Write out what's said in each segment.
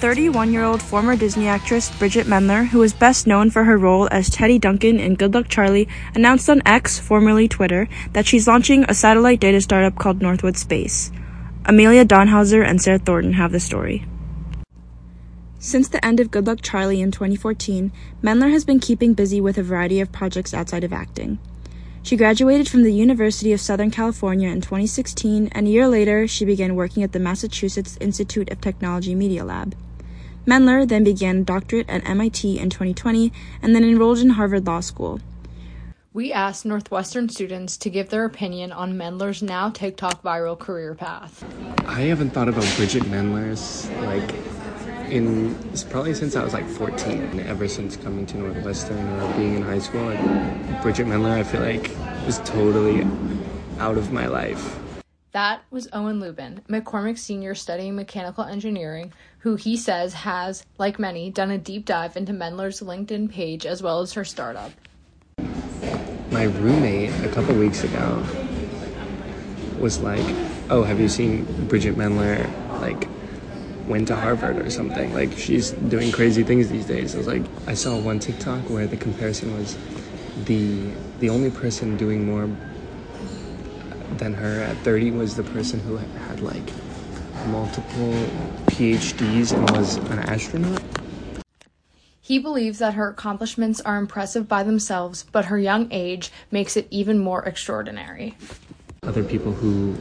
31 year old former Disney actress Bridgit Mendler, who is best known for her role as Teddy Duncan in Good Luck Charlie, announced on X, formerly Twitter, that she's launching a satellite data startup called Northwood Space. Amelia Donhauser and Sarah Thornton have the story. Since the end of Good Luck Charlie in 2014, Mendler has been keeping busy with a variety of projects outside of acting. She graduated from the University of Southern California in 2016, and a year later, she began working at the Massachusetts Institute of Technology Media Lab. Mendler then began a doctorate at MIT in 2020 and then enrolled in Harvard Law School. We asked Northwestern students to give their opinion on Mendler's now TikTok viral career path. I haven't thought about Bridgit Mendler's like in probably since I was like 14. And Ever since coming to Northwestern or being in high school, like, Bridgit Mendler, I feel like was totally out of my life. That was Owen Lubin, McCormick senior studying mechanical engineering, who he says has, like many, done a deep dive into Mendler's LinkedIn page as well as her startup. My roommate a couple weeks ago was like, "Oh, have you seen Bridgit Mendler like went to Harvard or something. Like she's doing crazy things these days. I was like, I saw one TikTok where the comparison was the the only person doing more than her at 30 was the person who had like multiple PhDs and was an astronaut. He believes that her accomplishments are impressive by themselves, but her young age makes it even more extraordinary. Other people who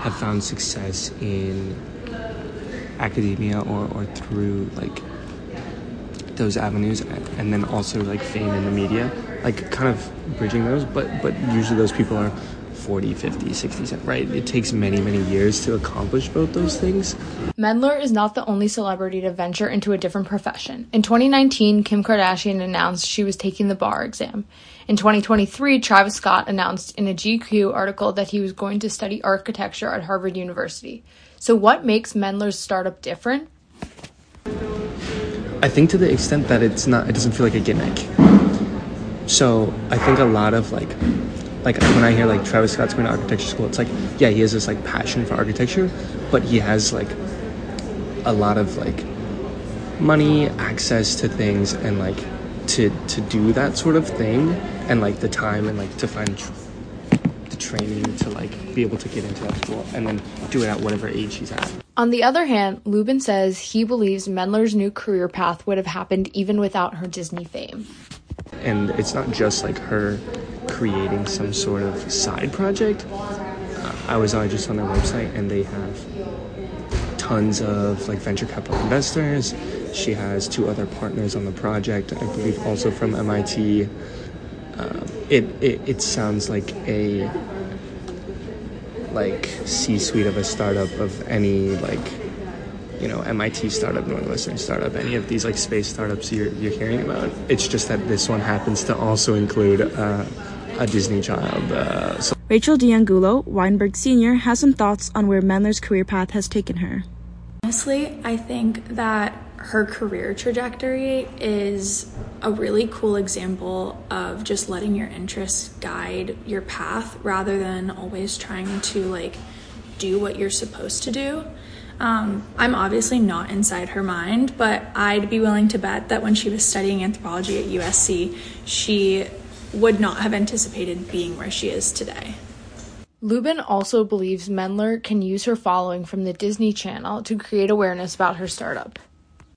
have found success in academia or, or through like those avenues and then also like fame in the media like kind of bridging those but but usually those people are 40 50 60 right? It takes many many years to accomplish both those things. Mendler is not the only celebrity to venture into a different profession. In 2019 kim kardashian announced she was taking the bar exam. In 2023 travis scott announced in a gq article that he was going to study architecture at harvard university. So, what makes Mendler's startup different? I think to the extent that it's not, it doesn't feel like a gimmick. So, I think a lot of like, like when I hear like Travis Scott's going to architecture school, it's like, yeah, he has this like passion for architecture, but he has like a lot of like money, access to things, and like to to do that sort of thing, and like the time and like to find the training to like be able to get into that school and then do it at whatever age he's at. On the other hand, Lubin says he believes Mendler's new career path would have happened even without her Disney fame. And it's not just like her creating some sort of side project. Uh, I was on just on their website and they have tons of like venture capital investors. She has two other partners on the project, I believe also from MIT. Um, it, it it sounds like a like C-suite of a startup of any like you know MIT startup, Northwestern startup, any of these like space startups you're you're hearing about. It's just that this one happens to also include uh, a Disney child. Uh, so- Rachel D'Angulo, Weinberg Senior, has some thoughts on where Mendler's career path has taken her. Honestly, I think that her career trajectory is a really cool example of just letting your interests guide your path rather than always trying to like do what you're supposed to do. Um, I'm obviously not inside her mind, but I'd be willing to bet that when she was studying anthropology at USC, she would not have anticipated being where she is today. Lubin also believes Mendler can use her following from the Disney Channel to create awareness about her startup.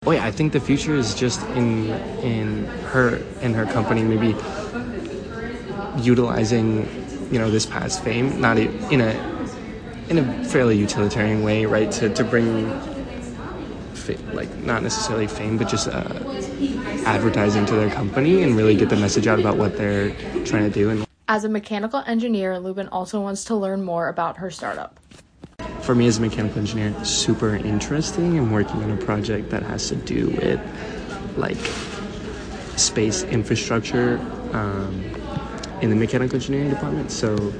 Oh yeah, I think the future is just in in her in her company maybe utilizing you know this past fame not in a in a fairly utilitarian way, right? To to bring like not necessarily fame, but just uh, advertising to their company and really get the message out about what they're trying to do. And as a mechanical engineer, Lubin also wants to learn more about her startup for me as a mechanical engineer, super interesting. I'm working on a project that has to do with like space infrastructure um, in the mechanical engineering department. So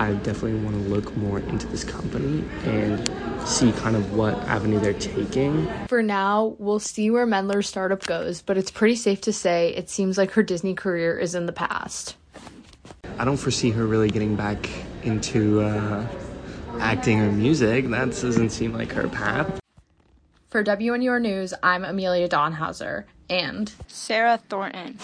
I definitely want to look more into this company and see kind of what avenue they're taking. For now, we'll see where Mendler's startup goes, but it's pretty safe to say it seems like her Disney career is in the past. I don't foresee her really getting back into uh, acting or music. That doesn't seem like her path. For WNUR News, I'm Amelia Donhauser and Sarah Thornton.